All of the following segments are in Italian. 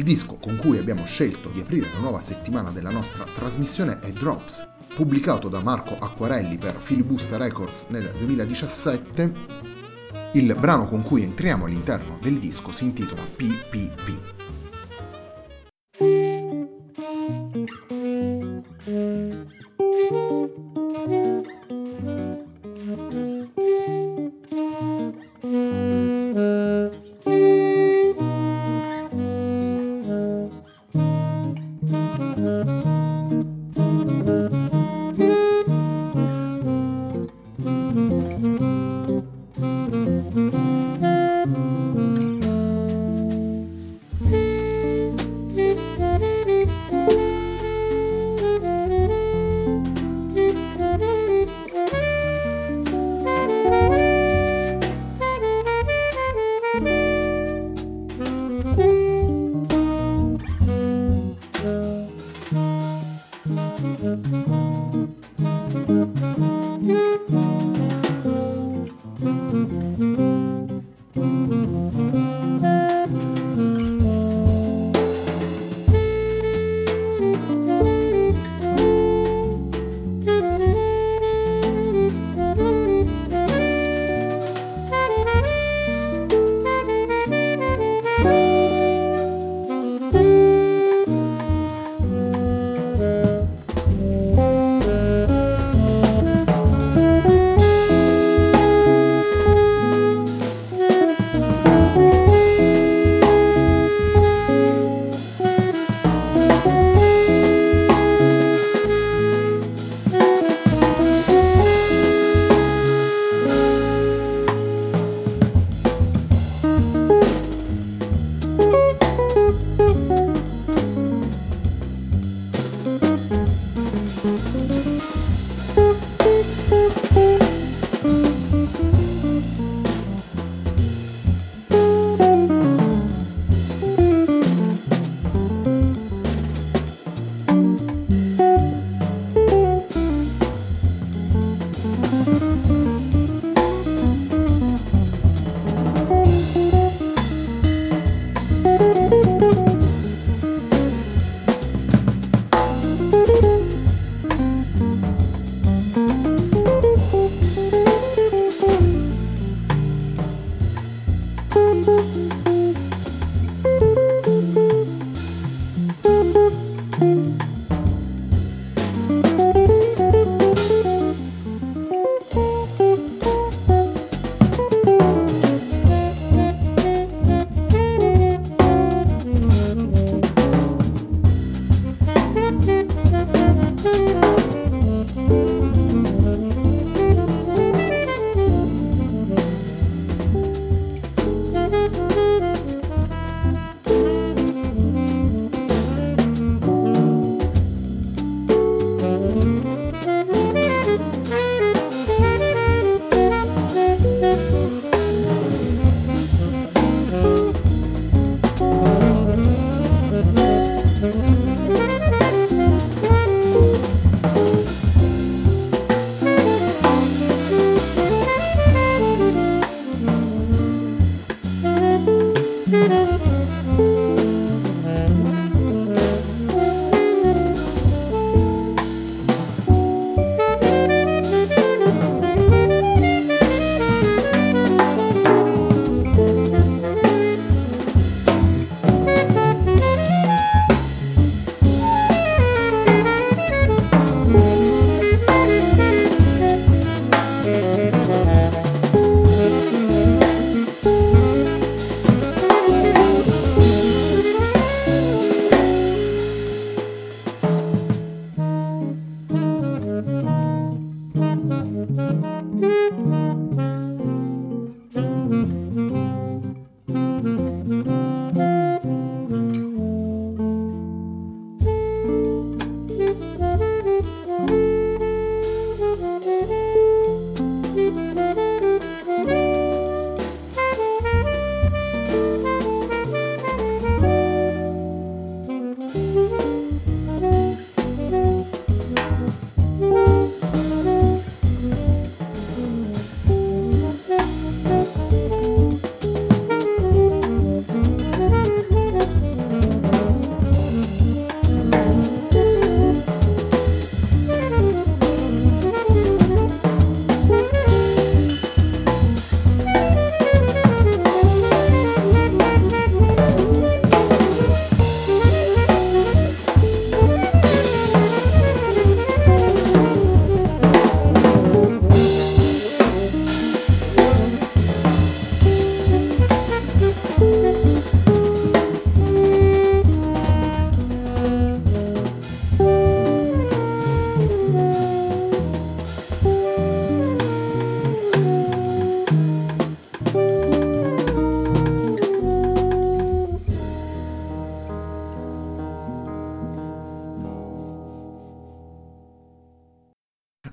Il disco con cui abbiamo scelto di aprire la nuova settimana della nostra trasmissione è Drops, pubblicato da Marco Acquarelli per Filibusta Records nel 2017. Il brano con cui entriamo all'interno del disco si intitola PPP.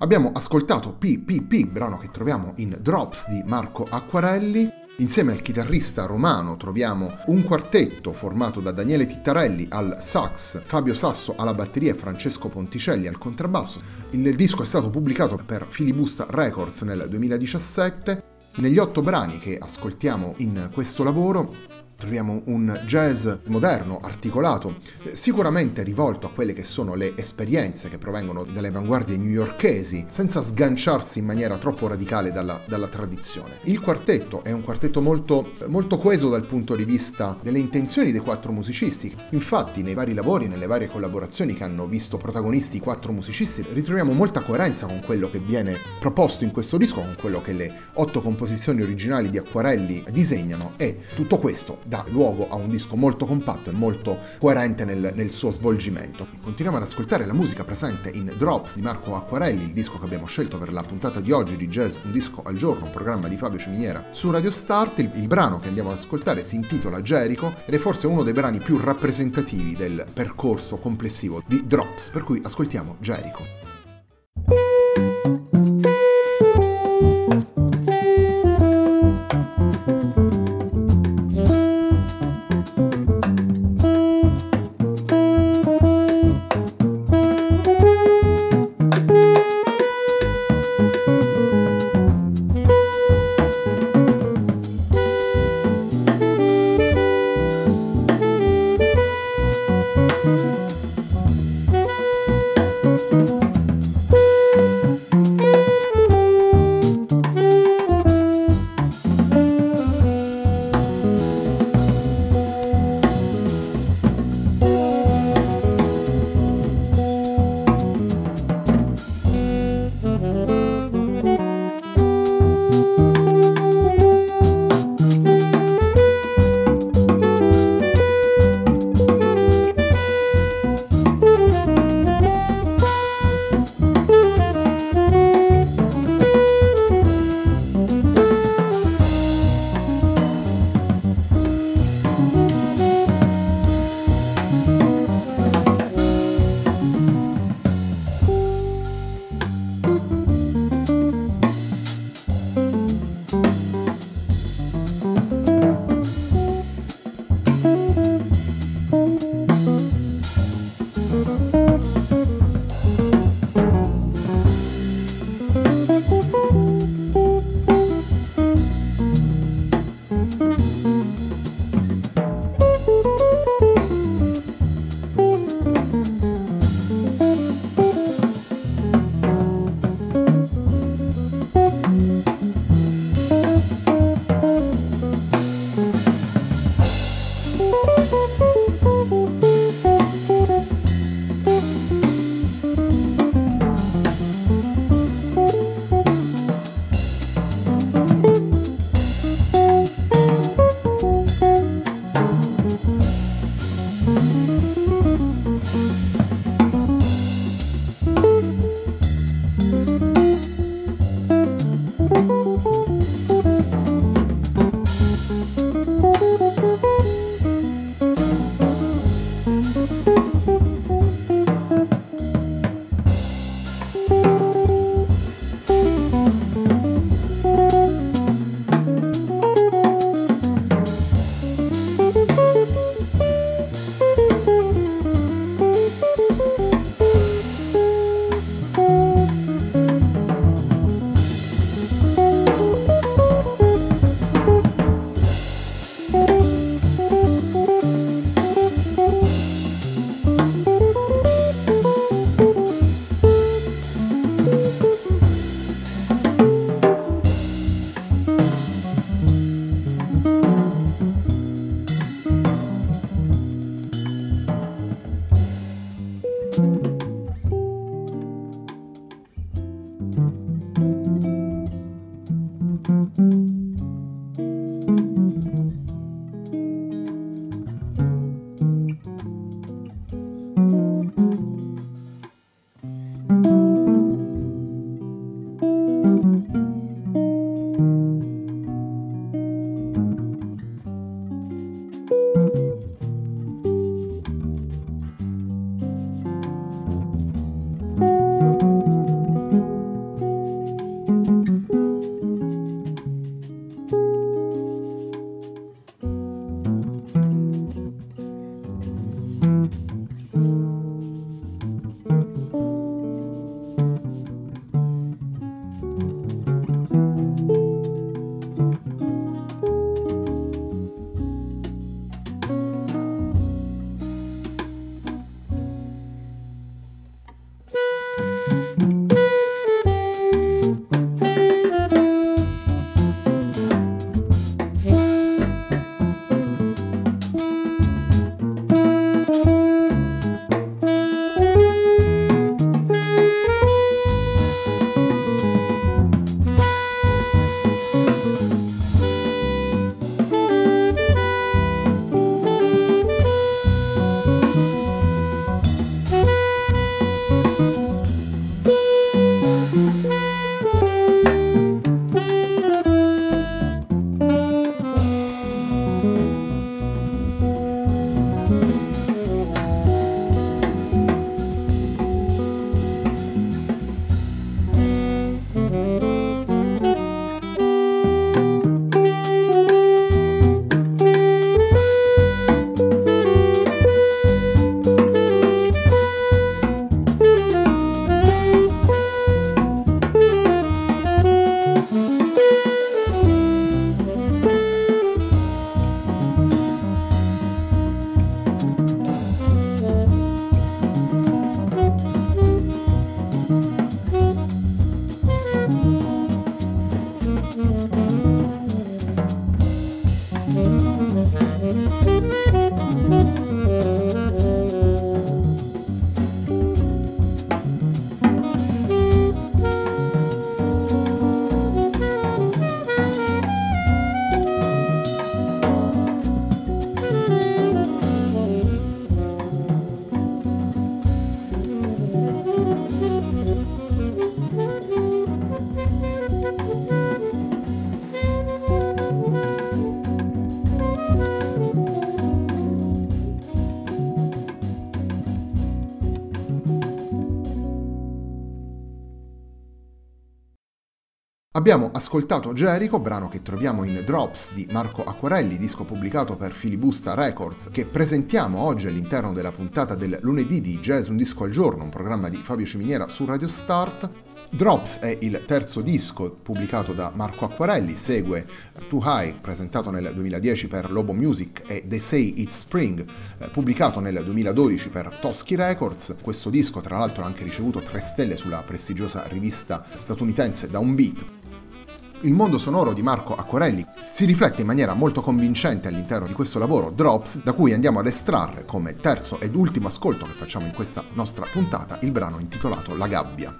Abbiamo ascoltato PPP, brano che troviamo in Drops di Marco Acquarelli. Insieme al chitarrista romano troviamo un quartetto formato da Daniele Tittarelli al sax, Fabio Sasso alla batteria e Francesco Ponticelli al contrabbasso. Il disco è stato pubblicato per Filibusta Records nel 2017. Negli otto brani che ascoltiamo in questo lavoro Troviamo un jazz moderno, articolato, sicuramente rivolto a quelle che sono le esperienze che provengono dalle avanguardie newyorkesi, senza sganciarsi in maniera troppo radicale dalla, dalla tradizione. Il quartetto è un quartetto molto, molto coeso dal punto di vista delle intenzioni dei quattro musicisti. Infatti, nei vari lavori, nelle varie collaborazioni che hanno visto protagonisti i quattro musicisti, ritroviamo molta coerenza con quello che viene proposto in questo disco, con quello che le otto composizioni originali di Acquarelli disegnano e tutto questo dà luogo a un disco molto compatto e molto coerente nel, nel, suo svolgimento. Continuiamo ad ascoltare la musica presente in Drops di Marco Acquarelli, il disco che abbiamo scelto per la puntata di oggi di Jazz Un disco al giorno, un programma di Fabio Ciminiera su Radio Start. Il, il brano che andiamo ad ascoltare si intitola Jericho ed è forse uno dei brani più rappresentativi del percorso complessivo di Drops, per cui ascoltiamo Jericho. Abbiamo ascoltato Jericho, brano che troviamo in Drops di Marco Acquarelli, disco pubblicato per Filibusta Records, che presentiamo oggi all'interno della puntata del lunedì di Jazz Un Disco al Giorno, un programma di Fabio Ciminiera su Radio Start. Drops è il terzo disco pubblicato da Marco Acquarelli, segue Too High, presentato nel 2010 per Lobo Music, e They Say It's Spring, eh, pubblicato nel 2012 per Toschi Records. Questo disco, tra l'altro, ha anche ricevuto 3 stelle sulla prestigiosa rivista statunitense Downbeat. Il mondo sonoro di Marco Acquarelli si riflette in maniera molto convincente all'interno di questo lavoro Drops, da cui andiamo ad estrarre come terzo ed ultimo ascolto che facciamo in questa nostra puntata il brano intitolato La gabbia.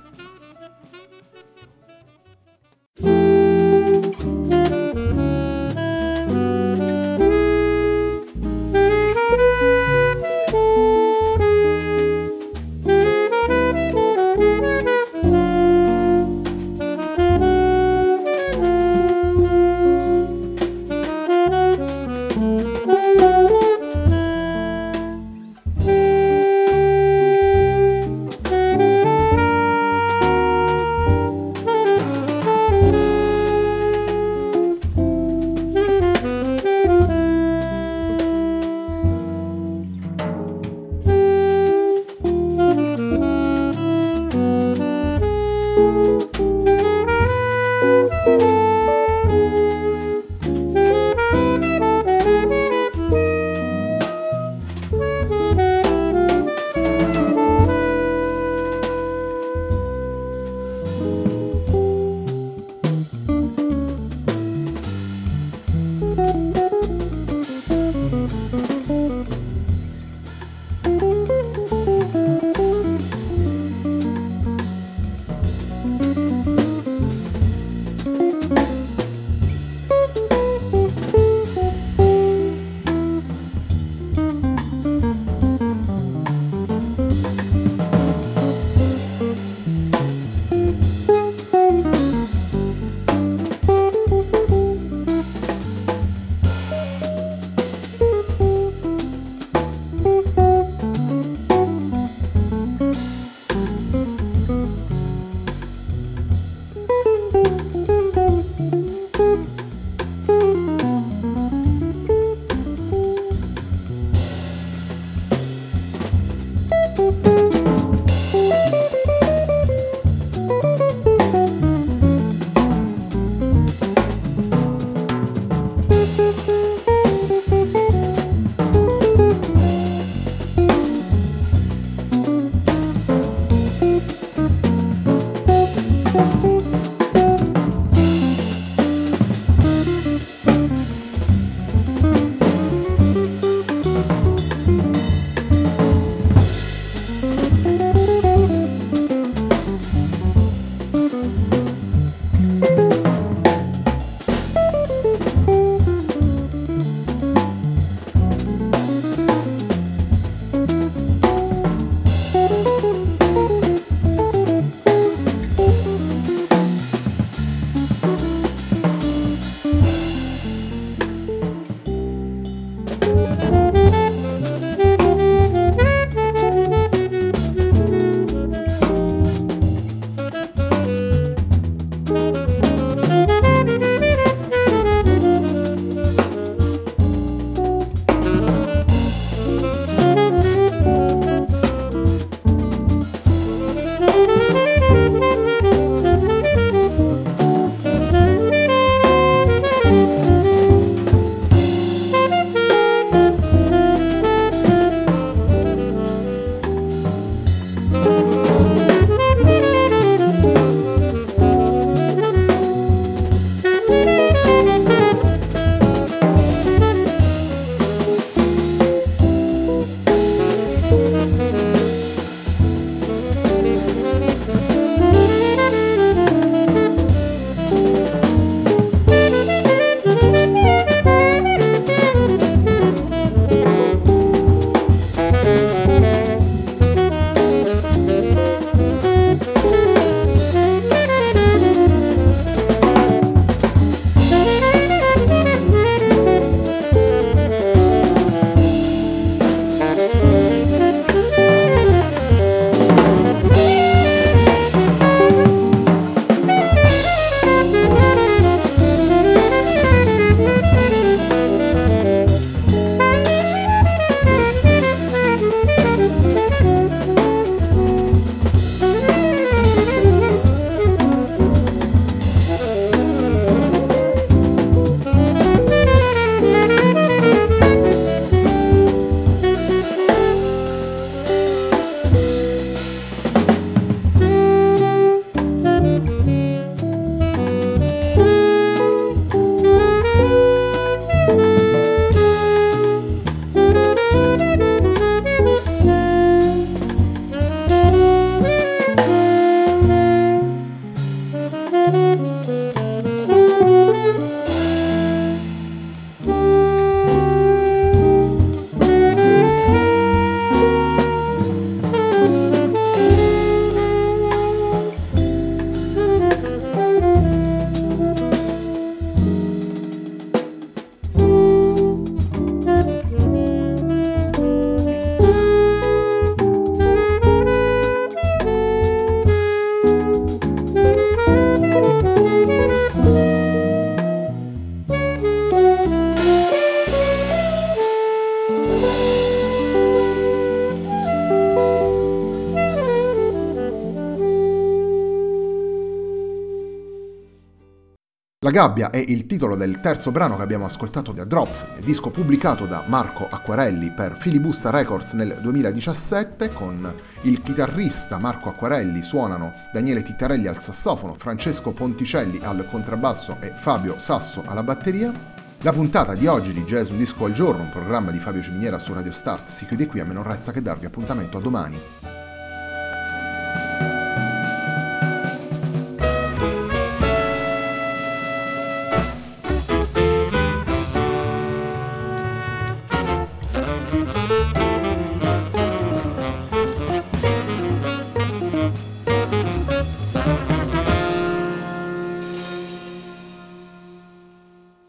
La gabbia è il titolo del terzo brano che abbiamo ascoltato da Drops, disco pubblicato da Marco Acquarelli per Filibusta Records nel 2017 con il chitarrista Marco Acquarelli suonano Daniele Tittarelli al sassofono, Francesco Ponticelli al contrabbasso e Fabio Sasso alla batteria. La puntata di oggi di Jazz Un Disco al Giorno, un programma di Fabio Ciminiera su Radio Start, si chiude qui, a me non resta che darvi appuntamento a domani.